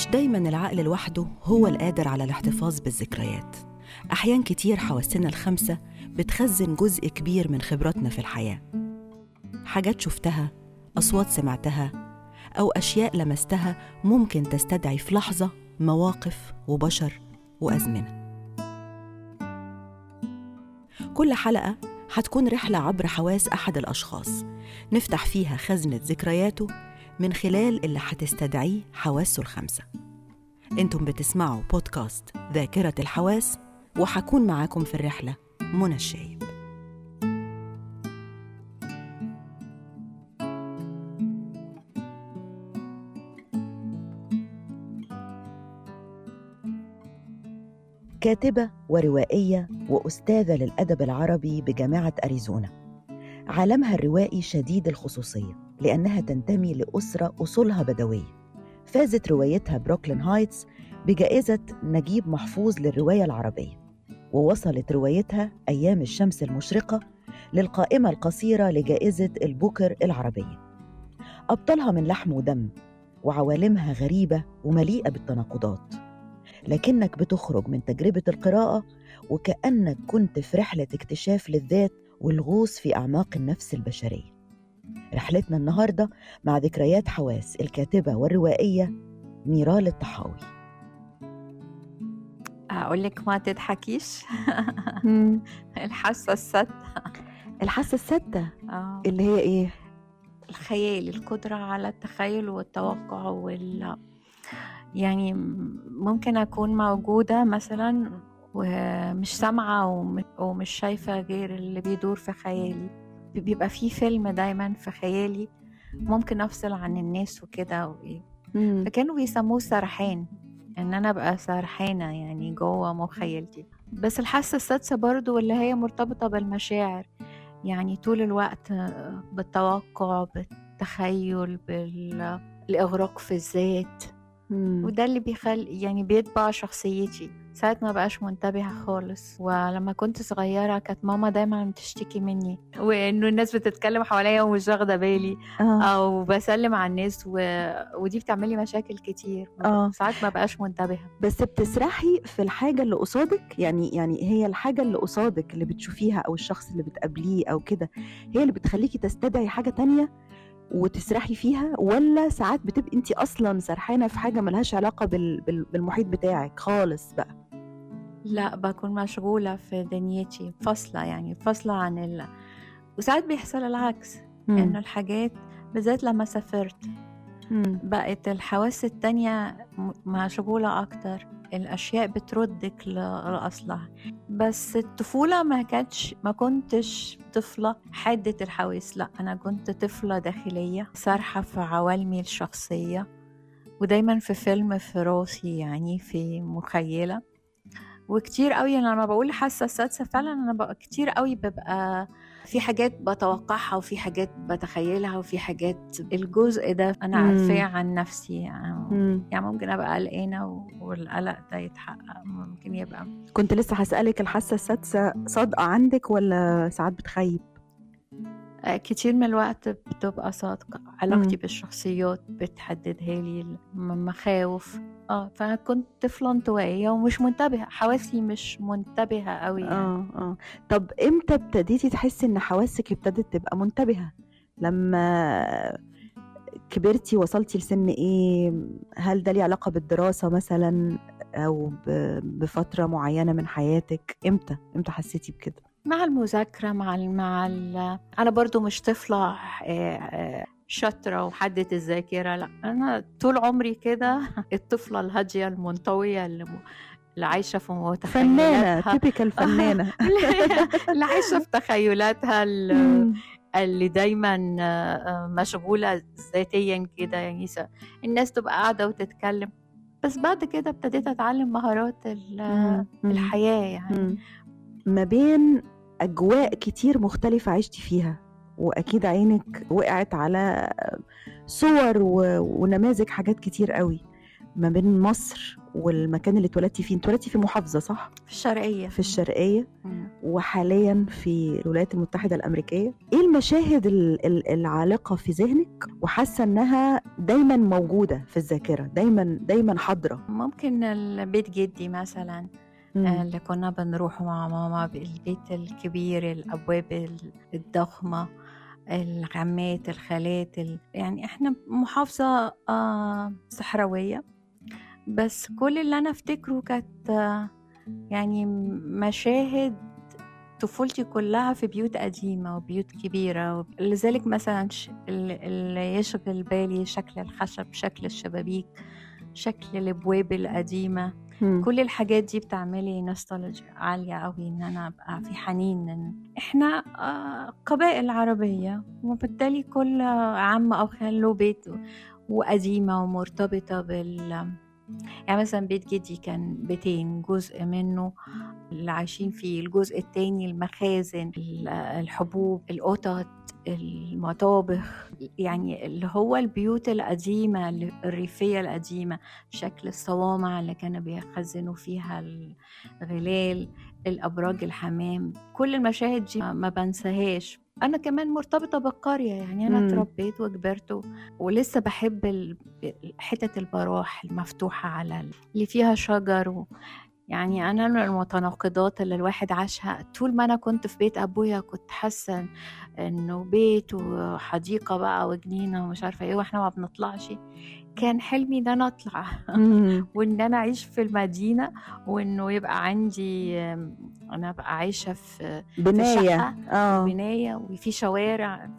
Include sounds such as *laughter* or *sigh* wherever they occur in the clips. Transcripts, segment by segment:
مش دايما العقل لوحده هو القادر على الاحتفاظ بالذكريات. أحيان كتير حواسنا الخمسة بتخزن جزء كبير من خبراتنا في الحياة. حاجات شفتها أصوات سمعتها أو أشياء لمستها ممكن تستدعي في لحظة مواقف وبشر وأزمنة. كل حلقة هتكون رحلة عبر حواس أحد الأشخاص. نفتح فيها خزنة ذكرياته من خلال اللي هتستدعيه حواسه الخمسة. أنتم بتسمعوا بودكاست ذاكرة الحواس وحكون معاكم في الرحلة منى الشايب. كاتبة وروائية وأستاذة للأدب العربي بجامعة أريزونا. عالمها الروائي شديد الخصوصية لأنها تنتمي لأسرة أصولها بدوية. فازت روايتها بروكلين هايتس بجائزة نجيب محفوظ للرواية العربية. ووصلت روايتها أيام الشمس المشرقة للقائمة القصيرة لجائزة البوكر العربية. أبطالها من لحم ودم وعوالمها غريبة ومليئة بالتناقضات. لكنك بتخرج من تجربة القراءة وكأنك كنت في رحلة اكتشاف للذات والغوص في أعماق النفس البشرية. رحلتنا النهاردة مع ذكريات حواس الكاتبة والروائية ميرال الطحاوي. أقول لك ما تضحكيش. *laughs* الحاسة الستة الحاسة الستة آه. اللي هي إيه؟ الخيال القدرة على التخيل والتوقع وال يعني ممكن أكون موجودة مثلا ومش سامعة وم- ومش شايفة غير اللي بيدور في خيالي. بيبقى في فيلم دايما في خيالي ممكن أفصل عن الناس وكده وإيه. فكانوا بيسموه سرحان إن أنا أبقى سرحانة يعني جوه مخيلتي. بس الحاسة السادسة برضو اللي هي مرتبطة بالمشاعر يعني طول الوقت بالتوقع بالتخيل بالاغراق في الذات. مم. وده اللي بيخلي يعني بيتبع شخصيتي ساعات ما بقاش منتبهة خالص ولما كنت صغيرة كانت ماما دايما بتشتكي مني وإنه الناس بتتكلم حواليا ومش واخدة بالي آه. أو بسلم على الناس و... ودي بتعملي مشاكل كتير آه. ساعات ما بقاش منتبهة بس بتسرحي في الحاجة اللي قصادك يعني يعني هي الحاجة اللي قصادك اللي بتشوفيها أو الشخص اللي بتقابليه أو كده هي اللي بتخليكي تستدعي حاجة تانية وتسرحي فيها ولا ساعات بتبقي انت أصلا سرحانة في حاجة ملهاش علاقة بال... بال... بالمحيط بتاعك خالص بقى؟ لا بكون مشغولة في دنيتي فاصلة يعني فاصلة عن ال... وساعات بيحصل العكس إنه الحاجات بالذات لما سافرت بقت الحواس التانية مشغولة أكتر. الأشياء بتردك لأصلها. بس الطفولة ما كانتش ما كنتش طفلة حادة الحواس. لأ أنا كنت طفلة داخلية سارحة في عوالمي الشخصية. ودايما في فيلم في راسي يعني في مخيلة. وكتير قوي أنا لما بقول حاسة السادسة فعلا أنا بقى كتير قوي ببقى في حاجات بتوقعها وفي حاجات بتخيلها وفي حاجات الجزء ده أنا. عارفاه عن نفسي يعني. يعني ممكن أبقى قلقانة والقلق ده يتحقق ممكن يبقى كنت لسه هسألك الحاسة السادسة صادقة عندك ولا ساعات بتخيب؟ آه، كتير من الوقت بتبقى صادقة علاقتي مم. بالشخصيات بتحددها لي المخاوف آه فانا كنت طفلة انطوائية ومش منتبهة حواسي مش منتبهة قوي يعني. آه آه طب إمتى ابتديتي تحسي إن حواسك ابتدت تبقى منتبهة؟ لما كبرتي وصلتي لسن إيه؟ هل ده ليه علاقة بالدراسة مثلا أو بفترة معينة من حياتك؟ إمتى؟ إمتى حسيتي بكده؟ مع المذاكرة مع ال مع ال أنا برضو مش طفلة آه، آه، شاطرة وحدة الذاكرة لأ أنا طول عمري كده *laughs* الطفلة الهادية المنطوية اللي. اللي عايشة في متخيلاتها تيبيكال فنانة *laughs* *laughs* اللي عايشة في تخيلاتها اللي, دايما آه، مشغولة ذاتيا كده يعني الناس تبقى قاعدة وتتكلم بس بعد كده ابتديت أتعلم مهارات ال- مم. مم. الحياة يعني. ما بين أجواء كتير مختلفة عشتي فيها وأكيد عينك وقعت على صور. ونماذج حاجات كتير قوي ما بين مصر والمكان اللي اتولدتي فيه اتولدتي في محافظة صح في الشرقية في الشرقية مم. وحاليا في الولايات المتحدة الأمريكية إيه المشاهد ال- ال- العالقة في ذهنك وحاسة إنها دايما موجودة في الذاكرة دايما دايما حاضرة ممكن البيت جدي مثلا. اللي كنا بنروح مع ماما بالبيت الكبير الأبواب ال- الضخمة العمات الخالات ال... يعني إحنا محافظة آه صحراوية. بس كل اللي أنا أفتكره كانت آه يعني مشاهد طفولتي كلها في بيوت قديمة وبيوت كبيرة لذلك مثلا اللي يشغل بالي شكل الخشب شكل الشبابيك شكل الأبواب القديمة. كل الحاجات دي بتعملي نوستالجيا عالية قوي إن أنا أبقى في حنين إن إحنا آه، قبائل عربية وبالتالي كل عم أو خال له بيت وقديمة ومرتبطة بال يعني مثلا بيت جدي كان بيتين جزء منه اللي عايشين فيه الجزء التاني المخازن ال- الحبوب القطط المطابخ يعني اللي هو البيوت القديمة الريفية القديمة شكل الصوامع اللي كانوا بيخزنوا فيها الغلال الأبراج الحمام كل المشاهد دي ما بنساهاش. أنا كمان مرتبطة بالقرية يعني أنا. اتربيت وكبرت ولسه بحب حتة البراح المفتوحة على ال- اللي فيها شجر و يعني أنا من المتناقضات اللي الواحد عاشها. طول ما أنا كنت في بيت أبويا كنت حاسة إنه بيت وحديقة بقى وجنينة ومش عارفة إيه وإحنا ما بنطلعش. كان حلمي إن أنا أطلع مم. *laughs* وإن أنا أعيش في المدينة وإنه يبقى عندي أنا أبقى عايشة في بناية. شقة آه. بناية وفي شوارع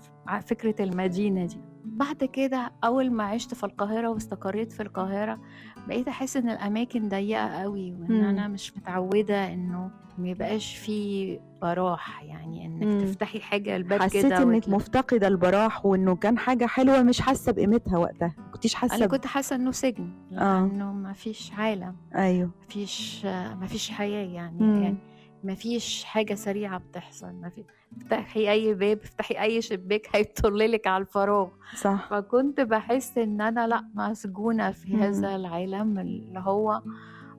فكرة المدينة دي. بعد كده أول ما عشت في القاهرة واستقريت في القاهرة بقيت أحس إن الأماكن ضيقة قوي وإن. أنا مش متعودة إنه ما يبقاش في براح يعني إنك مم. تفتحي حاجة الباب حسيت كده إنك وتلا- مفتقدة البراح وإنه كان حاجة حلوة مش حاسة بقيمتها وقتها ما كنتيش حاسة أنا كنت حاسة إنه سجن آه. ما فيش عالم أيوه ما فيش ما فيش حياة يعني مم. يعني ما فيش حاجة سريعة بتحصل ما في افتحي أي باب افتحي أي شباك هيطللك على الفراغ. صح. فكنت بحس إن أنا لأ مسجونة في مم. هذا العالم اللي هو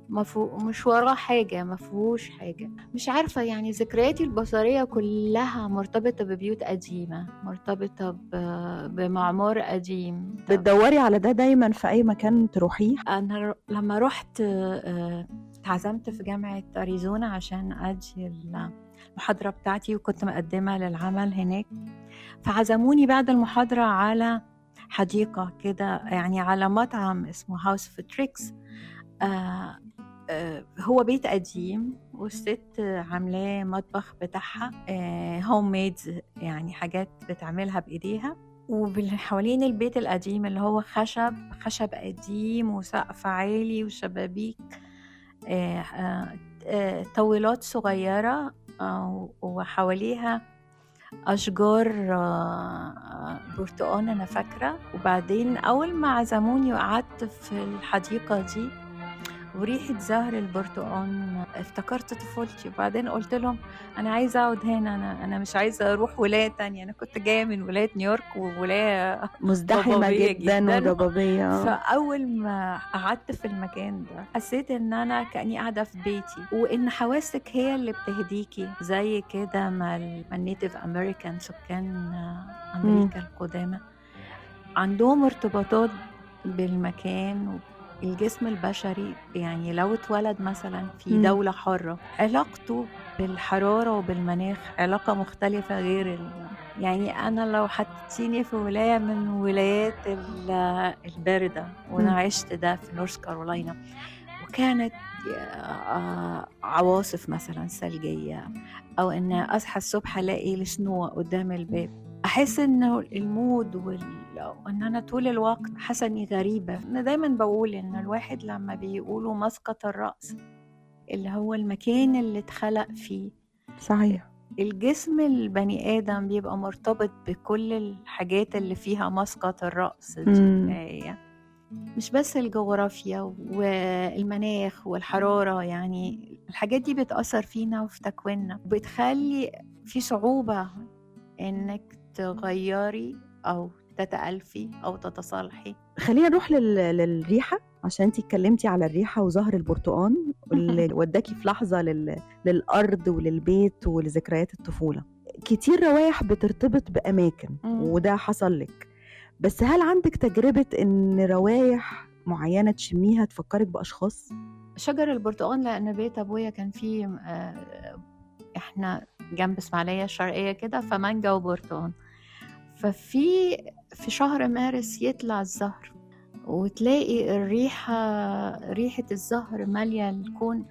مفهو مش وراه حاجة مفهوش حاجة. مش عارفة يعني ذكرياتي البصرية كلها مرتبطة ببيوت قديمة مرتبطة ب- بمعمار قديم. بتدوري على ده دايما في أي مكان تروحيه؟ أنا ر- لما رحت آه، اتعزمت في جامعة أريزونا عشان ادي المحاضرة بتاعتي وكنت مقدمة للعمل هناك. فعزموني بعد المحاضرة على حديقة كده يعني على مطعم اسمه House of Tricks هو بيت قديم والست عاملاه مطبخ بتاعها. هوم ميد يعني حاجات بتعملها بإيديها. وحوالين البيت القديم اللي هو خشب خشب قديم وسقف عالي وشبابيك. آه، آه، آه، طاولات صغيرة. آه، وحواليها أشجار آه، آه، برتقان أنا فاكرة. وبعدين أول ما عزموني وقعدت في الحديقة دي وريحة زهر البرتقان افتكرت طفولتي وبعدين قلت لهم أنا عايزة أقعد هنا أنا أنا مش عايزة أروح ولاية تانية. أنا كنت جاية من ولاية نيويورك وولاية مزدحمة ضبابية جدا, جداً. وضبابيه آه. فأول ما قعدت في المكان ده حسيت إن أنا كأني قاعدة في بيتي وإن حواسك هي اللي بتهديكي. زي كده ما ال- ما النيتيف أمريكان سكان آه، أمريكا القدامى عندهم ارتباطات بالمكان الجسم البشري يعني لو اتولد مثلا في. دولة حارة علاقته بالحرارة وبالمناخ علاقة مختلفة غير ال... يعني أنا لو حطيتيني في ولاية من ولايات ال- الباردة وأنا. عشت ده في نورث كارولاينا وكانت آه، عواصف مثلا ثلجية أو إن أصحى الصبح ألاقي السنو قدام الباب أحس إنه المود وال... وإن أنا طول الوقت حاسة إني غريبة. أنا دايما بقول إن الواحد لما بيقولوا مسقط الرأس اللي هو المكان اللي اتخلق فيه. صحيح. الجسم البني آدم بيبقى مرتبط بكل الحاجات اللي فيها مسقط الرأس دي. هي مش بس الجغرافيا والمناخ والحرارة يعني الحاجات دي بتأثر فينا وفي تكويننا. بتخلي في صعوبة إنك تغيري أو تتألفي أو تتصالحي؟ خلينا نروح لل... للريحة عشان انت اتكلمتي على الريحة وزهر البرتقال اللي *laughs* وداكي في لحظة لل... للأرض وللبيت ولذكريات الطفولة. كتير روايح بترتبط بأماكن. وده حصل لك. بس هل عندك تجربة إن روايح معينة تشميها تفكرك بأشخاص؟ شجر البرتقال لأن بيت أبويا كان فيه آه، إحنا جنب اسماعيلية الشرقية كده فمانجا وبرتقال ففي في شهر مارس يطلع الزهر وتلاقي الريحة ريحة الزهر مالية الكون.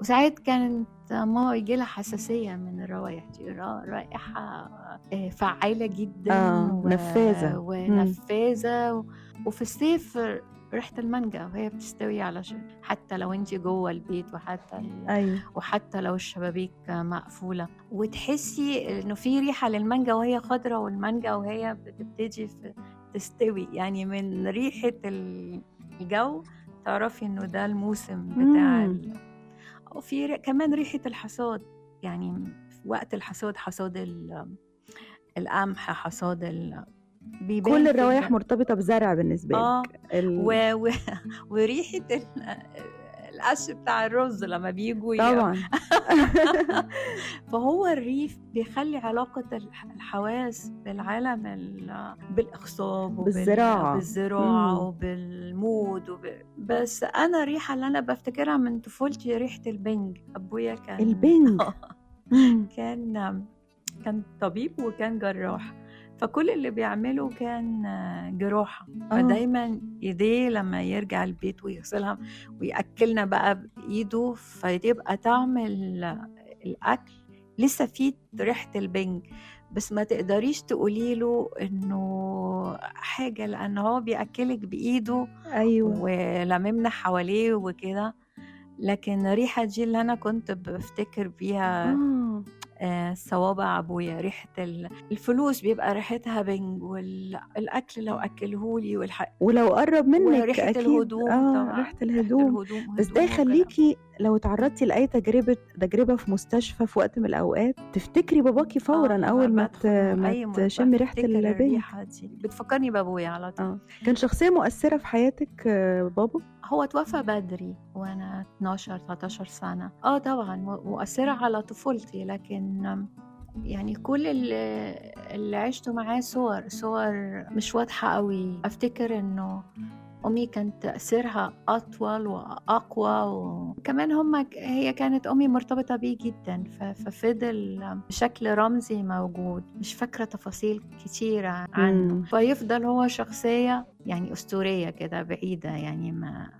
وساعات كانت ماما يجي لها حساسية من الروايح دي را- رائحة آه، فعالة جدا آه، نفاذة. ونفاذة و- وفي الصيف ريحة المانجا وهي بتستوي على ش... حتى لو انت جوه البيت وحتى ال... أيوه. وحتى لو الشبابيك مقفولة. وتحسي إنه في ريحة للمانجا وهي خضرة والمانجا وهي بتبتدي في تستوي. يعني من ريحة ال- الجو تعرفي إنه ده الموسم بتاع. ال... وفي ر- كمان ريحة الحصاد. يعني وقت الحصاد حصاد ال... القمح حصاد ال... بيبان كل الج- مرتبطة بزرع بالنسبة آه. لك ال... و... و... *laughs* وريحة ال... القش بتاع الرز لما بيجوا طبعا. *laughs* فهو الريف بيخلي علاقة الح- الحواس بالعالم ال- بالإخصاب بالزراعة. بالزراعة مم. وبالمود وب... بس أنا الريحة اللي أنا بفتكرها من طفولتي ريحة البنج. أبويا كان البنج. *laughs* كان كان طبيب وكان جراح. فكل اللي بيعمله كان جراحة آه. فدايما إيديه لما يرجع البيت ويغسلها ويأكلنا بقى بإيده فيبقى طعم ال- الأكل لسه فيه ريحة البنج بس ما تقدريش تقولي له إنه حاجة لأن هو بيأكلك بإيده أيوه ولممنا حواليه وكده لكن الريحة دي اللي أنا كنت بفتكر بيها. آه، صوابع أبويا ريحة ال- الفلوس بيبقى ريحتها بنج والأكل لو أكلهولي والح... ولو قرب منك أكيد الهدوم آه طبعاً. ريحة الهدوم الهدوم بس ده. يخليكي لو تعرضتي لأي تجربه تجربة في مستشفى في وقت من الأوقات تفتكري باباكي فورا آه، أول ما ما تشمي ريحة دي. بتفكرني بأبويا على طول. آه. كان شخصية مؤثرة في حياتك آه، بابا؟ هو توفى بدري وأنا 12 13 سنة. آه طبعا مؤ- مؤثرة على طفولتي لكن يعني كل اللي, اللي عشته معاه صور صور مش واضحة قوي. أفتكر إنه أمي كان تأثيرها أطول وأقوى وكمان هم هي كانت أمي مرتبطة بيه جدا ففضل بشكل رمزي موجود. مش فاكرة تفاصيل كتيرة عنه. فيفضل هو شخصية يعني أسطورية كده بعيدة يعني ما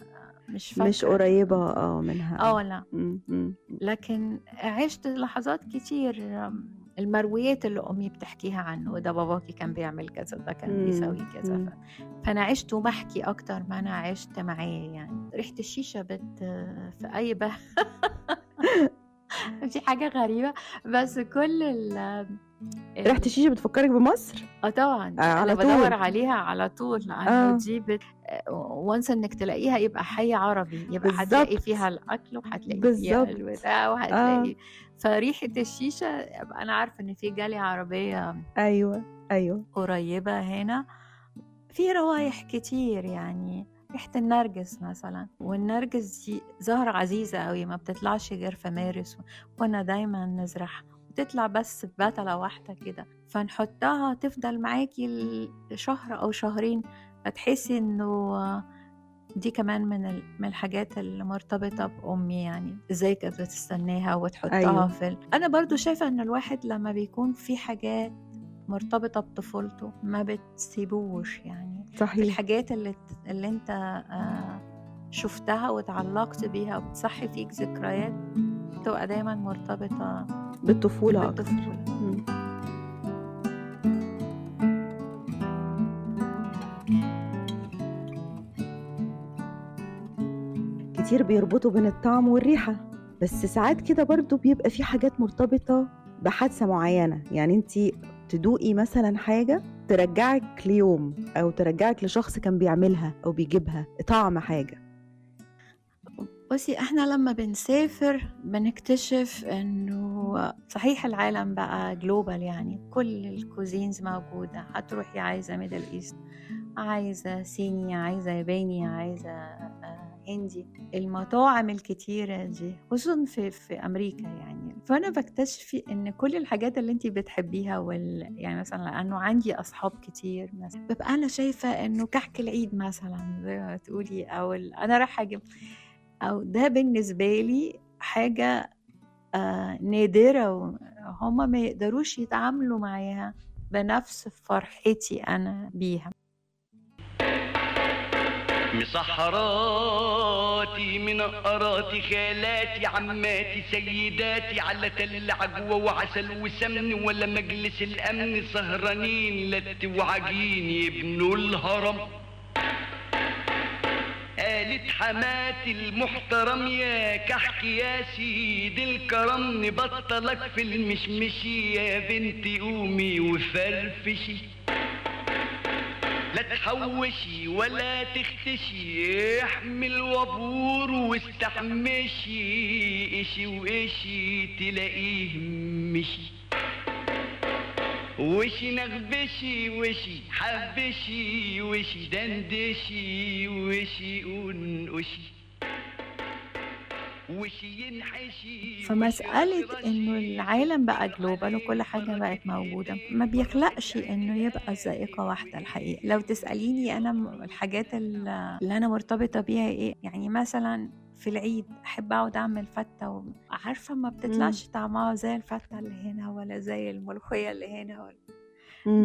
مش فاكرة. مش قريبة آه منها. آه لا. لكن عشت لحظات كتير المرويات اللي أمي بتحكيها عنه ده باباكي كان بيعمل كذا ده كان بيسوي كذا. ف- فأنا عشت وبحكي أكتر ما أنا عشت معاه يعني ريحة الشيشة بت في أي بقى *laughs* دي حاجة غريبة بس كل ال ريحة الشيشة بتفكرك بمصر آه طبعا آه، على أنا بدور طول. عليها على طول لأنه آه. دي بت... وانس إنك تلاقيها يبقى حي عربي يبقى. هتلاقي فيها الأكل وهتلاقي فيها. البتاع وهتلاقي فريحة الشيشة أنا عارفة إن في جاليه عربية أيوه أيوه. قريبة هنا. في روايح كتير يعني ريحة النرجس مثلا. والنرجس دي زهرة عزيزة قوي ما بتطلعش غير في مارس كنا دايما نزرعها. بتطلع بس في بتلة واحدة كده. فنحطها تفضل معاكي شهر أو شهرين فتحسي إنه دي كمان من من الحاجات اللي مرتبطة بأمي يعني إزاي كانت بتستناها وتحطها أيوة. في ال... أنا برضو شايفة إن الواحد لما بيكون في حاجات مرتبطة بطفولته ما بتسيبوش يعني صحيح الحاجات اللي اللي أنت آه، شفتها وتعلقت بيها وبتصحي فيك ذكريات تبقى دايما مرتبطة بالطفولة بالطفولة مم. كتير بيربطوا بين الطعم والريحة بس ساعات كده برضو بيبقى في حاجات مرتبطة بحادثة معينة. يعني انتي تدوقي مثلا حاجة ترجعك ليوم أو ترجعك لشخص كان بيعملها أو بيجيبها طعم حاجة. بصي إحنا لما بنسافر بنكتشف إنه صحيح العالم بقى global يعني. كل ال cuisines موجودة. هتروحي عايزة Middle East عايزة صيني عايزة ياباني عايزة الهندي المطاعم الكتيرة دي خصوصا في, في أمريكا يعني. فأنا بكتشف إن كل الحاجات اللي أنت بتحبيها وال... يعني مثلا لأنه عندي أصحاب كتير مثلا ببقى أنا شايفة إنه كحك العيد مثلا زي ما تقولي أو ال... أنا رايحة أجيب. أو ده بالنسبة لي حاجة آه نادرة وهما ما يقدروش يتعاملوا معاها بنفس فرحتي أنا بيها. مسحراتي منقراتي خالاتي عماتي سيداتي على تل عجوة وعسل وسمن ولا مجلس الأمن سهرانين لت وعجين يبنوا الهرم. قالت حماتي المحترم يا كحك يا سيد الكرم نبطلك في المشمشي يا بنتي قومي وفرفشي. لا تحوشي ولا تختشي احمل وبور واستحمشي اشي واشي تلاقيه مشي. وشي نغبشي وشي حبشي وشي دندشي وشي ينحشي فمسألة إنه العالم بقى جلوبال وكل حاجة بقت موجودة ما بيخلقش إنه يبقى ذائقة واحدة الحقيقة. لو تسأليني أنا الحاجات اللي أنا مرتبطة بيها إيه يعني مثلا في العيد أحب أقعد أعمل فتة وعارفة ما بتطلعش طعمها زي الفتة اللي هنا ولا زي الملوخية اللي هنا ولا.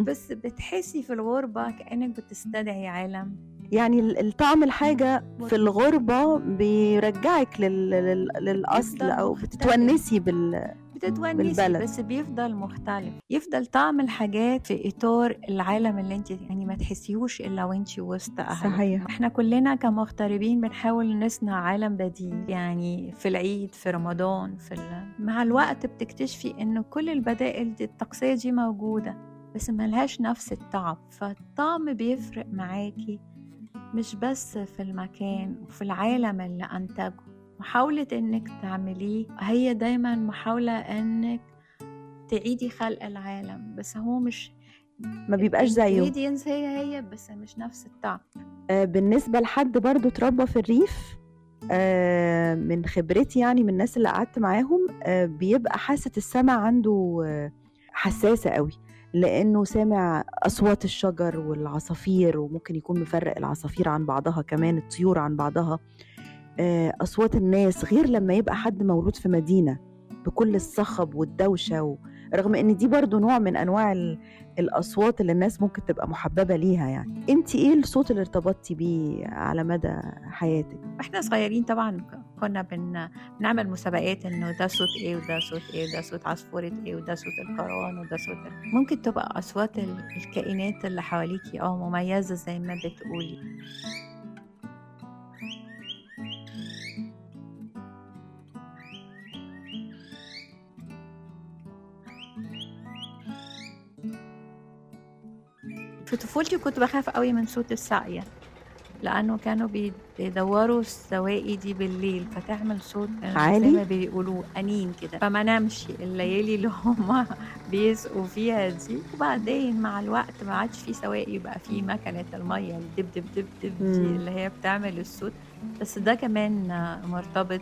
بس بتحسي في الغربة كأنك بتستدعي عالم. يعني ال- الطعم الحاجة في الغربة بيرجعك لل... لل... للأصل أو. بتتونسي بال... بتتونسي بالبلد. بس بيفضل مختلف. يفضل طعم الحاجات في إطار العالم اللي انت يعني ما تحسيهوش إلا وانت وسط أهلك. صحيح. إحنا كلنا كمغتربين بنحاول نصنع عالم بديل. يعني في العيد في رمضان في ال... مع الوقت بتكتشفي انه كل البدائل دي الطقسية دي موجودة بس ملهاش نفس الطعم. فالطعم بيفرق معاكي مش بس في المكان وفي العالم اللي أنتجه. محاولة إنك تعمليه هي دايما محاولة إنك تعيدي خلق العالم بس هو مش ما بيبقاش زيه. هي هي بس مش نفس الطعم. آه، بالنسبة لحد برضو اتربى في الريف آه، من خبرتي يعني من الناس اللي قعدت معاهم آه، بيبقى حاسة السمع عنده آه، حساسة قوي. لأنه سامع أصوات الشجر والعصافير وممكن يكون مفرق العصافير عن بعضها كمان الطيور عن بعضها. آه، أصوات الناس غير لما يبقى حد مولود في مدينة بكل الصخب والدوشة و... رغم إن دي برضو نوع من أنواع ال... الأصوات اللي الناس ممكن تبقى محببة ليها يعني. أنت إيه الصوت اللي ارتبطتي بيه على مدى حياتك؟ وإحنا صغيرين طبعا كنا بن... بنعمل مسابقات إنه ده صوت إيه وده صوت إيه وده صوت عصفورة إيه وده صوت الكروان وده صوت ال- ممكن تبقى أصوات ال... الكائنات اللي حواليكي آه مميزة زي ما بتقولي. في طفولتي كنت بخاف قوي من صوت الساقية لأنه كانوا بي- بيدوروا السواقي دي بالليل فتعمل صوت عالي؟ زي ما بيقولوا أنين كده. فما نمشي الليالي اللي هم *laughs* بيسقوا فيها دي. وبعدين مع الوقت ما عادش في سواقي يبقى في مكنة المية الدب دب دب دب دي. اللي هي بتعمل الصوت. بس ده كمان مرتبط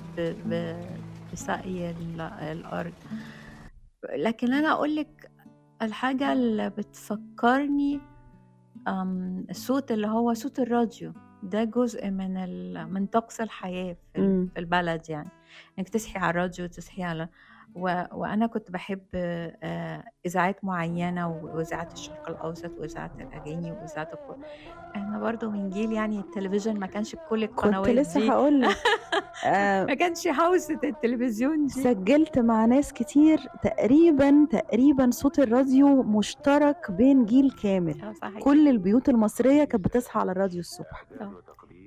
بسقي ال- الأرض. لكن أنا أقولك الحاجة اللي بتفكرني الصوت اللي هو صوت الراديو ده جزء من ال... من طقس الحياة في. في البلد يعني إنك تصحي على الراديو تصحي على و... وأنا كنت بحب آه، إذاعات معينة وإذاعة الشرق الأوسط وإذاعة الأغاني وإذاعة الكل إحنا برضو من جيل يعني التلفزيون ما كانش كل كنت القنوات لسه دي. هقول لك. *laughs* آه ما كانش حوسه التلفزيون دي. سجلت مع ناس كتير تقريبا تقريبا صوت الراديو مشترك بين جيل كامل. آه، صحيح. كل البيوت المصرية كانت بتصحى على الراديو الصبح.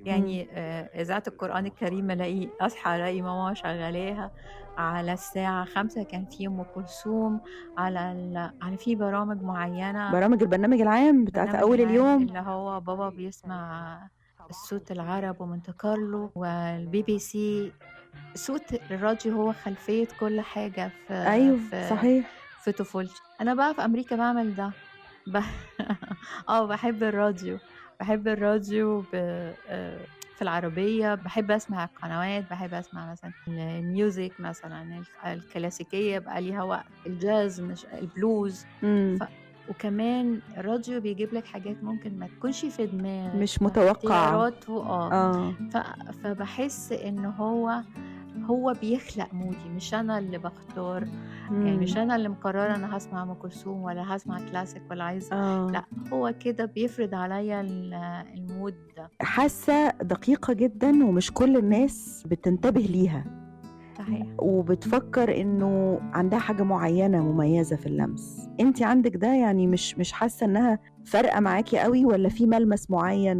يعني إذاعة القرآن الكريم ألاقي أصحى ألاقي ماما شغلاها. على الساعة خمسة كان في أم كلثوم على ال... على في برامج معينة. برامج البرنامج العام بتاعت برنامج أول العام اليوم. اللي هو بابا بيسمع الصوت العرب ومونت كارلو والبي بي سي. صوت الراديو هو خلفية كل حاجة في أيوه في صحيح. في طفولتي. أنا بقى في أمريكا بعمل ده. *laughs* ب... آه بحب الراديو. بحب الراديو ب... آه، في العربية بحب أسمع القنوات بحب أسمع مثلا ال music مثلا الكلاسيكية بقى ليها وقت الجاز مش البلوز مم. ف- وكمان الراديو بيجيب لك حاجات ممكن ما تكونش في دماغك مش متوقعة. اختيارات و- آه آه ف- فبحس إن هو هو بيخلق mood ي مش أنا اللي بختار يعني مش مم. أنا اللي مقررة أنا هسمع أم كلثوم ولا هسمع كلاسيك ولا عايزة. آه. لأ هو كده بيفرض عليا ال- المود ده. حاسة دقيقة جدا ومش كل الناس بتنتبه ليها. صحيح. وبتفكر إنه عندها حاجة معينة مميزة في اللمس. انت عندك ده يعني مش مش حاسة إنها فارقة معاكي قوي ولا في ملمس معين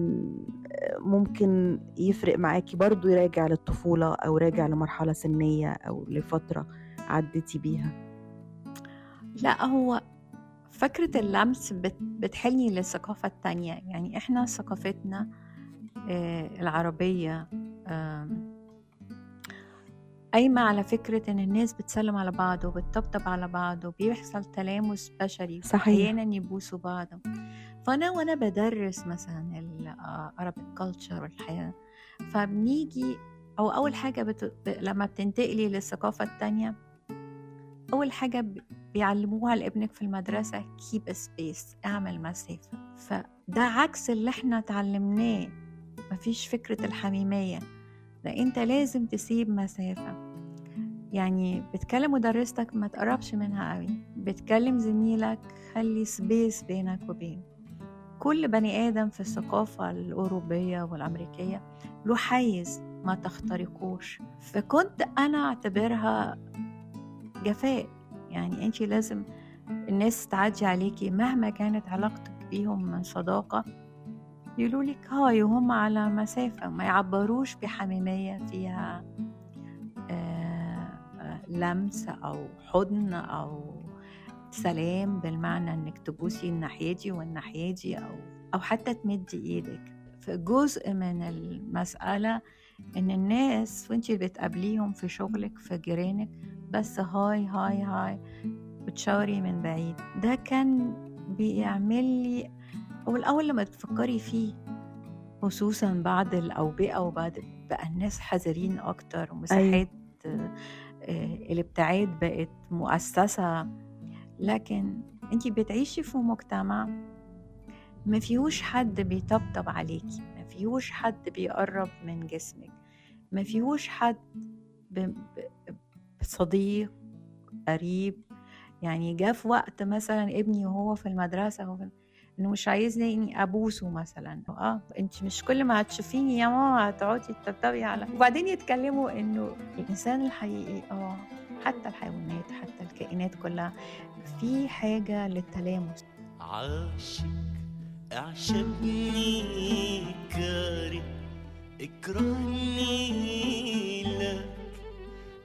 آه، ممكن يفرق معاكي برضو يراجع للطفولة أو راجع لمرحلة سنية أو لفترة عديتي بيها؟ لا هو فكرة اللمس بت- بتحلني للثقافة التانية يعني إحنا ثقافتنا آه، العربية قايمة على فكرة إن الناس بتسلم على بعض وبتطبطب على بعض وبيحصل تلامس بشري صحيح. أحيانا يبوسوا بعض. فأنا وأنا بدرس مثلا العربي كلتشر والحياة فبنيجي أو أول حاجة بت... ب... لما بتنتقلي للثقافة التانية أول حاجة بيعلموها لابنك في المدرسة keep a space اعمل مسافة. فده عكس اللي إحنا اتعلمناه. مفيش فكرة الحميمية. انت لازم تسيب مسافة. يعني بتكلم مدرستك ما تقربش منها قوي. بتكلم زميلك خلي سبيس بينك وبينه. كل بني آدم في الثقافة الأوروبية والأمريكية له حيز ما تخترقوش. فكنت أنا أعتبرها جفاء. يعني أنت لازم الناس تعدي عليكي مهما كانت علاقتك بيهم من صداقة. يقولوا لك هاي وهم على مسافة ما يعبروش بحميمية فيها آه، آه، لمس أو حضن أو سلام بالمعنى إنك تبوسي الناحية دي والناحية دي أو أو حتى تمدي إيدك. فجزء من المسألة إن الناس وإنتي بتقابليهم في شغلك في جيرانك بس هاي هاي هاي بتشاوري من بعيد. ده كان بيعمل لي هو الأول لما تفكري فيه خصوصا بعد الأوبئة وبعد بقى الناس حذرين أكتر ومساحات آه، الابتعاد بقت مؤسسة. لكن انتي بتعيشي في مجتمع ما فيهوش حد بيطبطب عليكي ما فيهوش حد بيقرب من جسمك ما فيهوش حد ب- صديق قريب. يعني جاء في وقت مثلا ابني وهو في المدرسة هو في انه مش عايزني اني ابوسه مثلا. آه انت مش كل ما هتشوفيني يا ماما هتقعدي تطبطبي على. وبعدين يتكلموا انه الإنسان الحقيقي آه حتى الحيوانات حتى الكائنات كلها في حاجة للتلامس. عاشق اعشقني كاره. اكرهني لك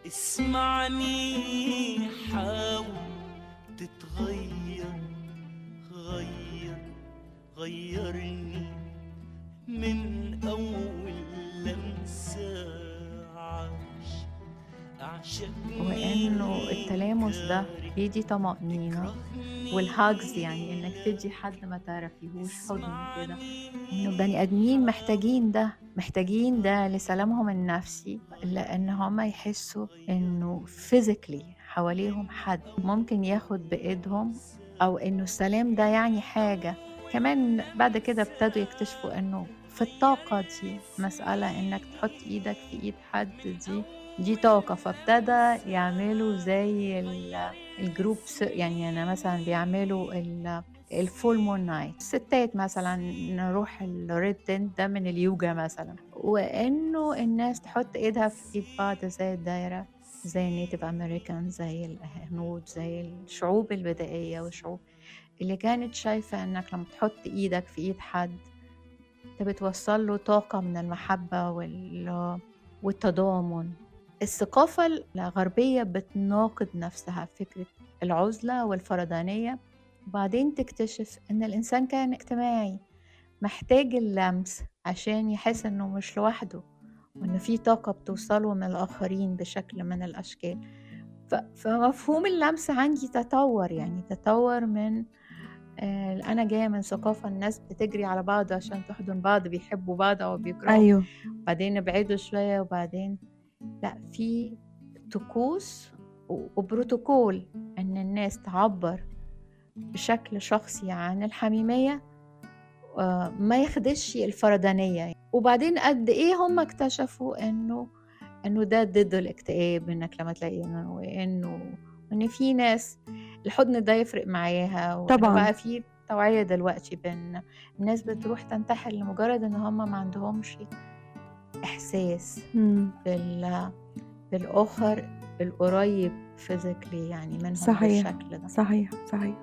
اسمعني حاول تتغير. غيرني من أول لمسة عاش وانه التلامس ده بيدي طمأنينة وال hugs يعني إنك تدي حد ما تعرفيهوش حضن كده. إنه بني آدمين محتاجين ده محتاجين ده لسلامهم النفسي لأن هم يحسوا إنه physically حواليهم حد ممكن ياخد بإيدهم أو إنه السلام ده يعني حاجة. كمان بعد كده ابتدوا يكتشفوا إنه في الطاقة دي مسألة إنك تحط إيدك في إيد حد دي دي طاقة. فابتدى يعملوا زي ال- ال group يعني أنا مثلا بيعملوا ال- ال full moon night ستات مثلا نروح ال red tent ده من اليوجا مثلا. وإنه الناس تحط إيدها في إيد بعض زي الدايرة زي ال Native American زي الهنود زي الشعوب البدائية والشعوب اللي كانت شايفة إنك لما تحط إيدك في إيد حد انت بتوصل له طاقة من المحبة وال والتضامن. الثقافة الغربية بتناقض نفسها فكرة العزلة والفردانية وبعدين تكتشف إن الإنسان كائن اجتماعي محتاج اللمس عشان يحس إنه مش لوحده وإن في طاقة بتوصله من الآخرين بشكل من الأشكال. فمفهوم اللمس عندي تطور يعني تطور من آه، أنا جاية من ثقافة الناس بتجري على بعض عشان تحضن بعض بيحبوا بعض أو بيكرهوا. أيوه. بعدين نبعده شوية وبعدين لأ في طقوس وبروتوكول إن الناس تعبر بشكل شخصي عن الحميمية آه، ما يخدش الفردانية وبعدين قد إيه هم اكتشفوا إنه إنه ده ضد الاكتئاب إنك لما تلاقي إنه إن في ناس الحضن ده يفرق معاها طبعاً. بقى في توعية دلوقتي بين الناس بتروح تنتحر لمجرد إن هم ما عندهمش إحساس مم. بال بالآخر القريب فيزيكلي يعني منهم صحيح. بالشكل ده صحيح صحيح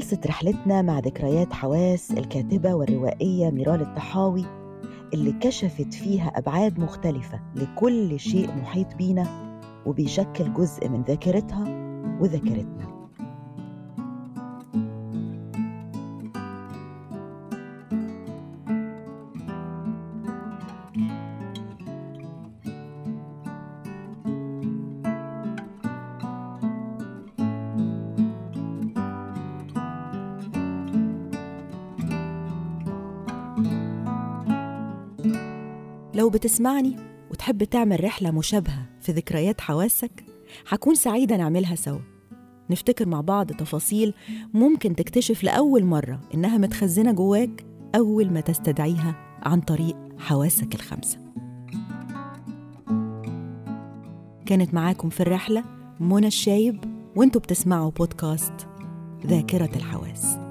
خلصت رحلتنا مع ذكريات حواس الكاتبة والروائية ميرال الطحاوي اللي كشفت فيها أبعاد مختلفة لكل شيء محيط بينا وبيشكل جزء من ذاكرتها وذاكرتنا. لو بتسمعني وتحب تعمل رحلة مشابهة في ذكريات حواسك حكون سعيدة نعملها سوا. نفتكر مع بعض تفاصيل ممكن تكتشف لأول مرة إنها متخزنة جواك أول ما تستدعيها عن طريق حواسك الخمسة. كانت معاكم في الرحلة منى الشايب وانتوا بتسمعوا بودكاست ذاكرة الحواس.